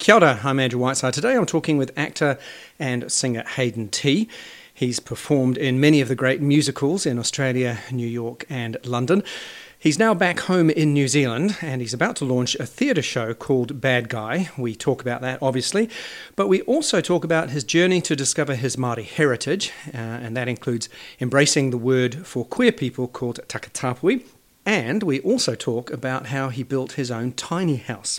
Kia ora, I'm Andrew Whiteside. Today I'm talking with actor and singer Hayden Tee. He's performed in many of the great musicals in Australia, New York, and London. He's now back home in New Zealand and he's about to launch a theatre show called Bad Guy. We talk about that, obviously, but we also talk about his journey to discover his Māori heritage, uh, and that includes embracing the word for queer people called takatapui. And we also talk about how he built his own tiny house.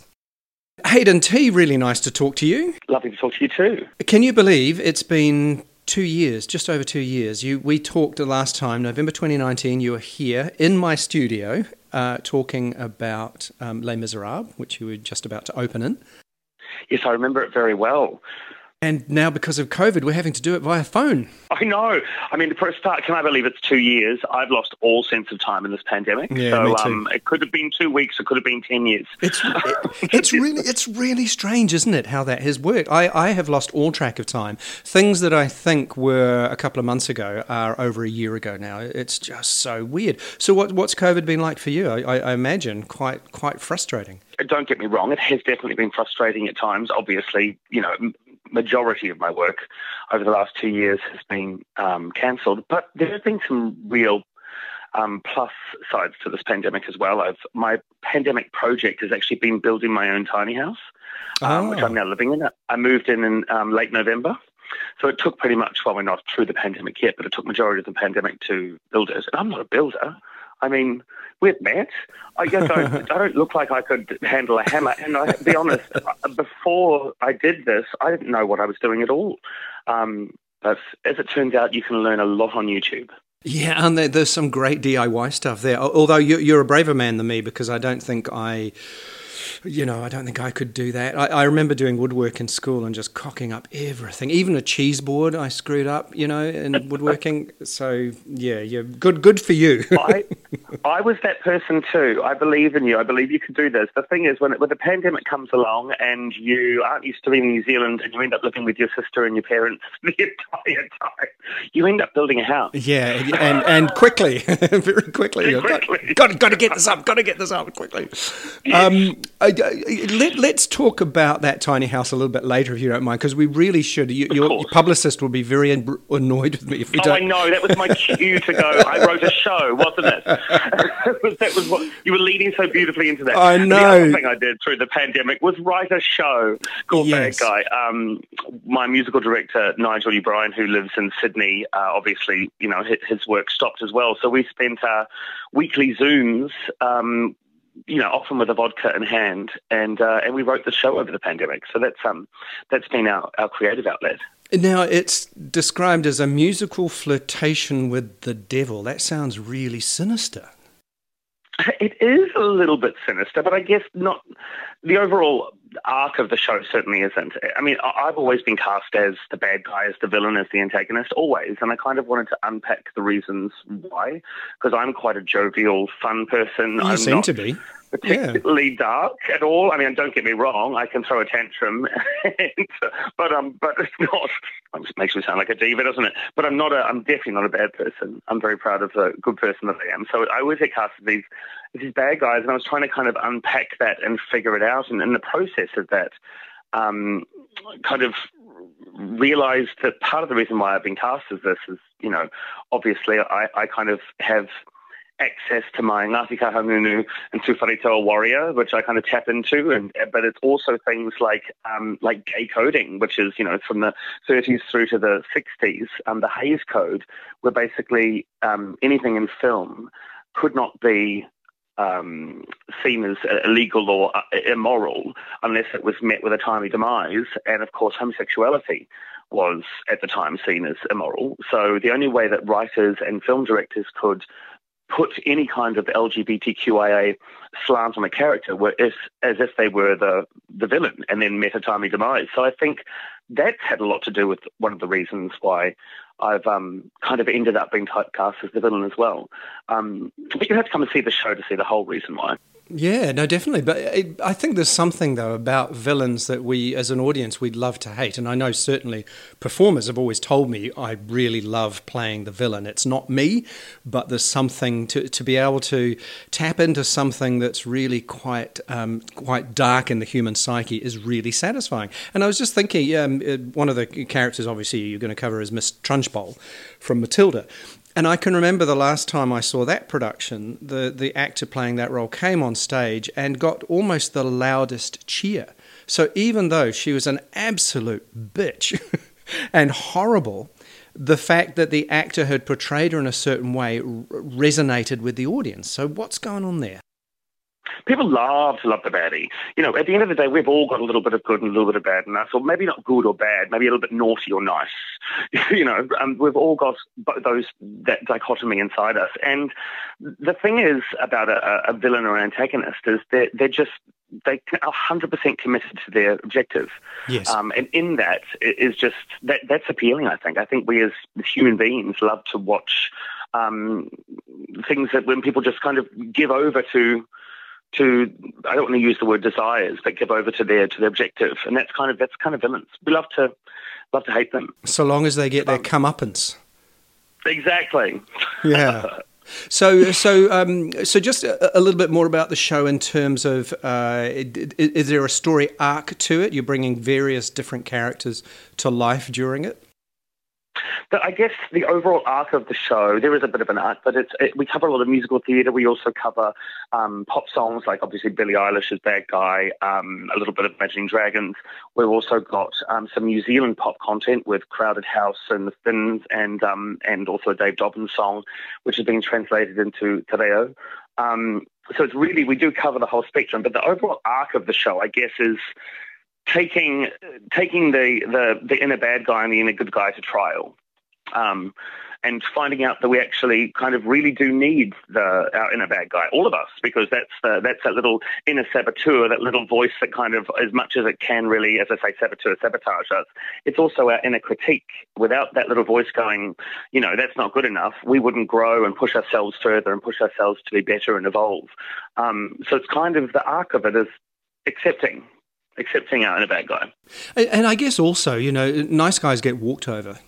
Hayden Tee, really nice to talk to you. Lovely to talk to you too. Can you believe it's been two years, just over two years? You, we talked the last time, November 2019. You were here in my studio uh, talking about um, Les Miserables, which you were just about to open in. Yes, I remember it very well. And now, because of COVID, we're having to do it via phone. I know. I mean, for a start, can I believe it's two years? I've lost all sense of time in this pandemic. Yeah, so me too. Um, it could have been two weeks. It could have been ten years. It's it, it's really it's really strange, isn't it? How that has worked. I, I have lost all track of time. Things that I think were a couple of months ago are over a year ago now. It's just so weird. So, what what's COVID been like for you? I, I imagine quite quite frustrating. Don't get me wrong. It has definitely been frustrating at times. Obviously, you know, m- majority of my work over the last two years has been um, cancelled, but there have been some real um, plus sides to this pandemic as well. I've, my pandemic project has actually been building my own tiny house, um, which Oh. I'm now living in. I moved in in um, late November. So it took pretty much, well, we're not through the pandemic yet, but it took majority of the pandemic to build it. And I'm not a builder. I mean, we've met. I, just don't, I don't look like I could handle a hammer. And I be honest, before I did this, I didn't know what I was doing at all. Um, but as it turns out, you can learn a lot on YouTube. Yeah, and there, there's some great DIY stuff there. Although you're, you're a braver man than me because I don't think I, you know, I don't think I could do that. I, I remember doing woodwork in school and just cocking up everything, even a cheese board I screwed up, you know, in woodworking. So yeah, yeah, good, good for you. I, I was that person too. I believe in you. I believe you can do this. The thing is, when, when the pandemic comes along and you aren't used to being in New Zealand and you end up living with your sister and your parents the entire time, you end up building a house. Yeah, and and quickly, very quickly. Very quickly. Got, got to get this up. Got to get this up quickly. Um, I- I- let, let's talk about that tiny house a little bit later, if you don't mind, because we really should. You, your, your publicist will be very an- annoyed with me if we Oh, I don't. know. That was my cue to go. I wrote a show, wasn't it? that was what you were leading so beautifully into that. I know. The other thing I did through the pandemic was write a show called Yes. Bad Guy. Um, my musical director Nigel O'Brien, who lives in Sydney, uh, obviously, you know, his, his work stopped as well. So we spent our weekly Zooms. Um, you know, often with a vodka in hand, and uh, and we wrote the show over the pandemic. So that's um that's been our, our creative outlet. Now, it's described as a musical flirtation with the devil. That sounds really sinister. It is a little bit sinister, but I guess not. The overall arc of the show certainly isn't. I mean, I've always been cast as the bad guy, as the villain, as the antagonist, always, and I kind of wanted to unpack the reasons why, because I'm quite a jovial, fun person. You I'm seem not to be. particularly dark at all. I mean, don't get me wrong, I can throw a tantrum, and, but um, but it's not. It makes me sound like a diva, doesn't it? But I'm not a. I'm definitely not a bad person. I'm very proud of the good person that I am. So I always get cast as these these bad guys, and I was trying to kind of unpack that and figure it out. And in the process of that, um, kind of realized that part of the reason why I've been cast as this is, you know, obviously I, I kind of have access to my Ngāti Kahungunu and Tuwharetoa warrior, which I kind of tap into, and but it's also things like um, like gay coding, which is you know from the 30s through to the 60s, um, the Hayes Code, where basically um, anything in film could not be um, seen as illegal or uh, immoral unless it was met with a timely demise, and of course homosexuality was at the time seen as immoral. So the only way that writers and film directors could put any kind of LGBTQIA slant on a character were if, as if they were the, the villain and then met a timely demise. So I think that's had a lot to do with one of the reasons why I've um, kind of ended up being typecast as the villain as well. Um, but you have to come and see the show to see the whole reason why. Yeah, no, definitely. But it, I think there's something though about villains that we, as an audience, we'd love to hate. And I know certainly performers have always told me I really love playing the villain. It's not me, but there's something to to be able to tap into something that's really quite um, quite dark in the human psyche is really satisfying. And I was just thinking, um, uh, one of the characters, obviously, you're going to cover is Miss Trunchbull from Matilda. And I can remember the last time I saw that production, the, the actor playing that role came on stage and got almost the loudest cheer. So even though she was an absolute bitch and horrible, the fact that the actor had portrayed her in a certain way resonated with the audience. So what's going on there? People love to love the baddie. You know, at the end of the day, we've all got a little bit of good and a little bit of bad in us, or maybe not good or bad, maybe a little bit naughty or nice. you know, um, we've all got those that dichotomy inside us. And the thing is about a, a villain or an antagonist is that they're just they are 100% committed to their objective. Yes. Um, and in that is just that that's appealing. I think. I think we as human beings love to watch um, things that when people just kind of give over to to I don't want to use the word desires, but give over to their to their objective, and that's kind of that's kind of villains. We love to love to hate them, so long as they get their um, comeuppance. Exactly. Yeah. So, so, um, so, just a, a, little bit more about the show in terms of uh, is, is there a story arc to it? You're bringing various different characters to life during it. But I guess the overall arc of the show, there is a bit of an arc, but it's it, we cover a lot of musical theatre. We also cover um, pop songs like obviously Billie Eilish's Bad Guy, um, a little bit of Imagining Dragons. We've also got um, some New Zealand pop content with Crowded House and The Thins, and um, and also Dave Dobbyn song, which has been translated into Te Reo. Um, so it's really we do cover the whole spectrum. But the overall arc of the show, I guess, is taking taking the, the the inner bad guy and the inner good guy to trial um, and finding out that we actually kind of really do need the our inner bad guy, all of us, because that's the, that's that little inner saboteur, that little voice that kind of, as much as it can really, as I say, saboteur, sabotage us. It's also our inner critique. Without that little voice going, you know, that's not good enough, we wouldn't grow and push ourselves further and push ourselves to be better and evolve. Um, so it's kind of the arc of it is accepting accepting our inner bad guy. And, and I guess also, you know, nice guys get walked over.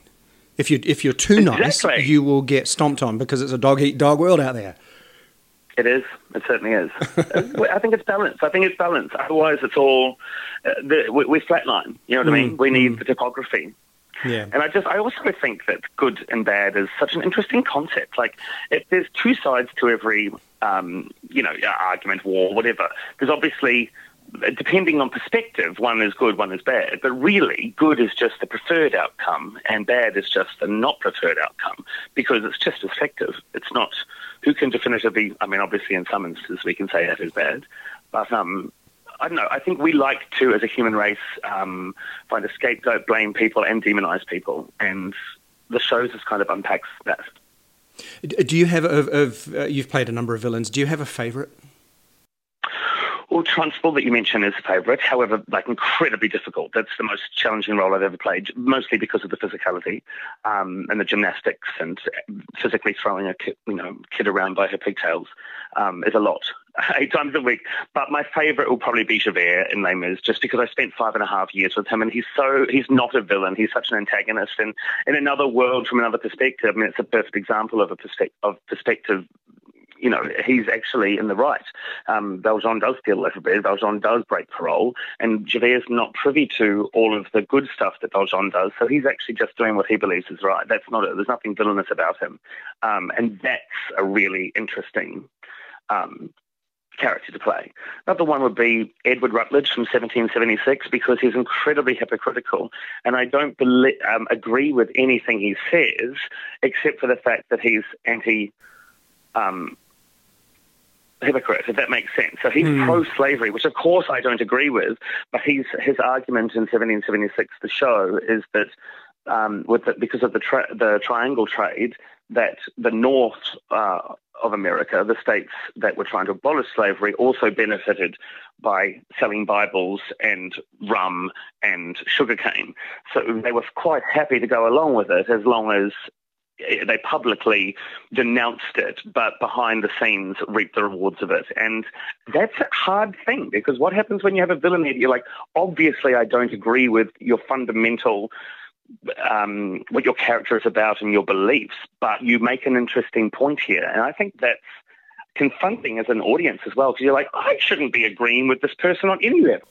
If you if you're too exactly. nice, you will get stomped on because it's a dog eat dog world out there. It is. It certainly is. I think it's balance. I think it's balance. Otherwise, it's all uh, the, we, we flatline. You know what mm, I mean? We need mm. the topography. Yeah. And I just, I also think that good and bad is such an interesting concept. Like, if there's two sides to every, um, you know, argument, war, whatever. There's obviously depending on perspective, one is good, one is bad. But really, good is just the preferred outcome, and bad is just the not preferred outcome because it's just effective. It's not who can definitively. I mean, obviously, in some instances, we can say that is bad, but um, I don't know. I think we like to, as a human race, um, find a scapegoat, blame people, and demonize people, and the shows just kind of unpacks that. Do you have of, of uh, you've played a number of villains? Do you have a favourite? Well, Trunchbull that you mentioned is a favourite. However, like incredibly difficult. That's the most challenging role I've ever played, mostly because of the physicality um, and the gymnastics and physically throwing a kid, you know kid around by her pigtails um, is a lot. Eight times a week, but my favourite will probably be Javert in Les Mis, just because I spent five and a half years with him, and he's so—he's not a villain. He's such an antagonist, and in another world, from another perspective. I mean, it's a perfect example of a perspective of perspective you know, he's actually in the right. Um, Valjean does steal a little bit. Valjean does break parole, and Javert's not privy to all of the good stuff that Valjean does. So he's actually just doing what he believes is right. That's not it. There's nothing villainous about him, um, and that's a really interesting. Um, character to play. Another one would be Edward Rutledge from 1776 because he's incredibly hypocritical, and I don't um, agree with anything he says except for the fact that he's anti um, hypocrite, if that makes sense. So he's mm. pro-slavery, which of course I don't agree with, but he's, his argument in 1776, the show, is that um, with the, because of the, tra- the triangle trade, that the North uh, of America, the states that were trying to abolish slavery, also benefited by selling Bibles and rum and sugarcane. So they were quite happy to go along with it as long as they publicly denounced it, but behind the scenes reaped the rewards of it. And that's a hard thing because what happens when you have a villain that you're like, obviously, I don't agree with your fundamental. Um, what your character is about and your beliefs, but you make an interesting point here. And I think that's confronting as an audience as well because you're like I shouldn't be agreeing with this person on any level.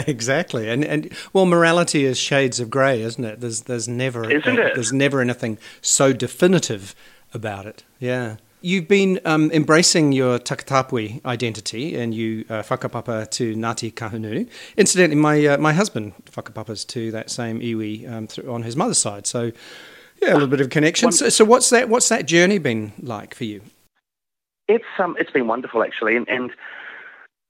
exactly, and and well, morality is shades of grey, isn't it? There's there's never isn't it? There's never anything so definitive about it. Yeah. You've been um, embracing your Takatapui identity and you uh, whakapapa to Ngāti Kahungunu. Incidentally, my uh, my husband whakapapas to that same iwi um, through, on his mother's side. So, yeah, a little bit of connection. So, so, what's that? What's that journey been like for you? It's um, it's been wonderful actually, and, and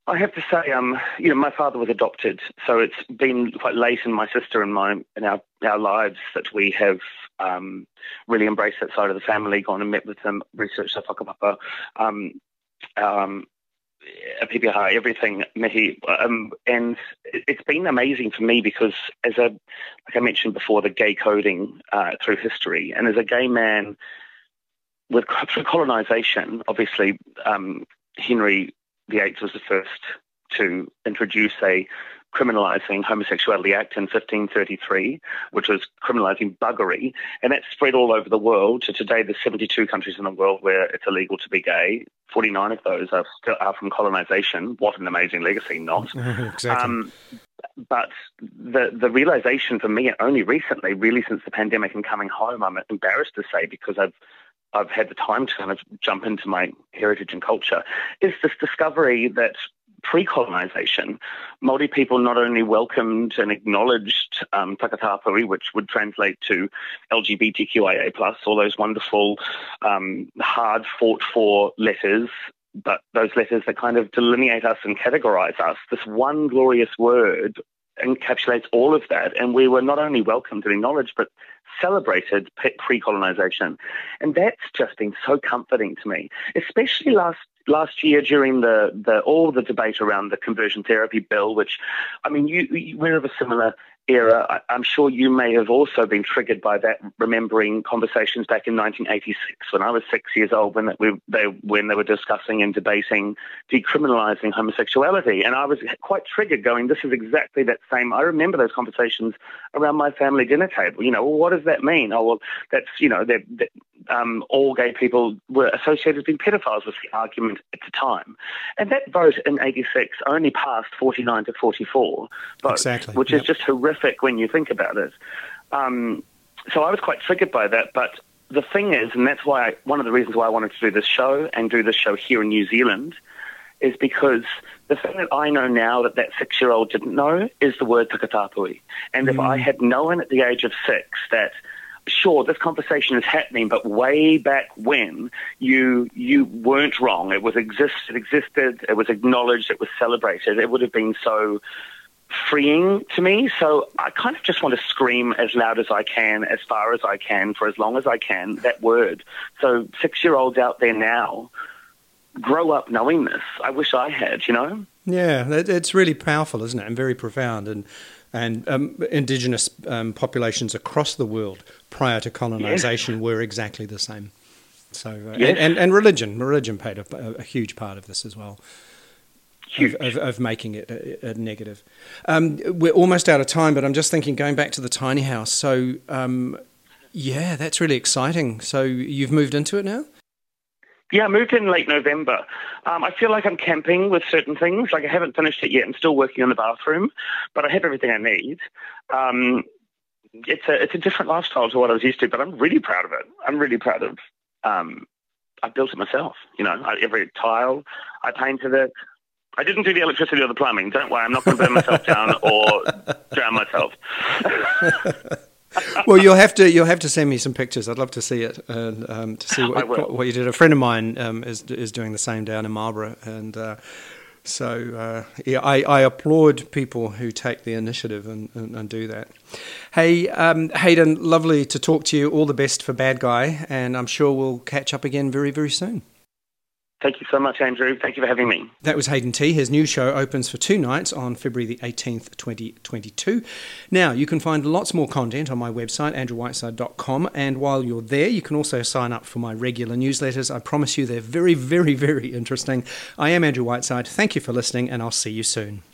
I have to say, um, you know, my father was adopted, so it's been quite late in my sister and my in our our lives that we have um, really embraced that side of the family, gone and met with them, researched the whakapapa, um, um, pepeha, everything, mihi, um, and it's been amazing for me because as a, like I mentioned before, the gay coding uh, through history, and as a gay man with through colonisation, obviously um, Henry VIII was the first to introduce a criminalising homosexuality act in 1533, which was criminalising buggery, and that spread all over the world. To today, there's 72 countries in the world where it's illegal to be gay. 49 of those are still are from colonisation. What an amazing legacy, not? exactly. Um, but the the realization for me only recently, really since the pandemic and coming home, I'm embarrassed to say because I've I've had the time to kind of jump into my heritage and culture, is this discovery that pre-colonization, Māori people not only welcomed and acknowledged um, which would translate to LGBTQIA+, all those wonderful, um, hard fought-for letters, but those letters that kind of delineate us and categorize us, this one glorious word encapsulates all of that. And we were not only welcomed and acknowledged, but celebrated pre-colonization. And that's just been so comforting to me, especially last last year during the, the all the debate around the conversion therapy bill, which, I mean, you, you we're of a similar era, I, am sure you may have also been triggered by that, remembering conversations back in 1986 when I was six years old when we, they when they were discussing and debating decriminalising homosexuality, and I was quite triggered, going, "This is exactly that same." I remember those conversations around my family dinner table. You know, what does that mean? Oh, well, that's you know, that um, all gay people were associated with being pedophiles was the argument at the time, and that vote in '86 only passed 49 to 44 votes, exactly. which yep. is just horrific horrific when you think about it. Um, so I was quite triggered by that. But the thing is, and that's why I, one of the reasons why I wanted to do this show and do this show here in New Zealand is because the thing that I know now that that six-year-old didn't know is the word takatapui. And mm. if I had known at the age of six that sure, this conversation is happening, but way back when you you weren't wrong. It was exist it existed, it was acknowledged, it was celebrated. It would have been so freeing to me. So I kind of just want to scream as loud as I can, as far as I can, for as long as I can, that word. So six year olds out there now grow up knowing this. I wish I had, you know? Yeah, it's really powerful, isn't it? And very profound. And and um, indigenous um, populations across the world prior to colonization yes. were exactly the same. So, uh, yes. and, and, and, religion, religion played a, a huge part of this as well. Of, of, of, making it a, a negative. Um, we're almost out of time, but I'm just thinking, going back to the tiny house. So, um, yeah, that's really exciting. So, you've moved into it now? Yeah, I moved in late November. Um, I feel like I'm camping with certain things. Like I haven't finished it yet. I'm still working on the bathroom, but I have everything I need. Um, it's a it's a different lifestyle to what I was used to, but I'm really proud of it. I'm really proud of. Um, I built it myself. You know, I, every tile I painted it. I didn't do the electricity or the plumbing. Don't worry, I'm not going to burn myself down or drown myself. well, you'll have to you'll have to send me some pictures. I'd love to see it and um, to see what, what, you did. A friend of mine um, is is doing the same down in Marlborough, and uh, so uh, yeah, I, I, applaud people who take the initiative and, and, and do that. Hey, um, Hayden, lovely to talk to you. All the best for Bad Guy, and I'm sure we'll catch up again very very soon. Thank you so much, Andrew. Thank you for having me. That was Hayden Tee. His new show opens for two nights on February the 18th, 2022. Now, you can find lots more content on my website, andrewwhiteside.com. And while you're there, you can also sign up for my regular newsletters. I promise you they're very, very, very interesting. I am Andrew Whiteside. Thank you for listening, and I'll see you soon.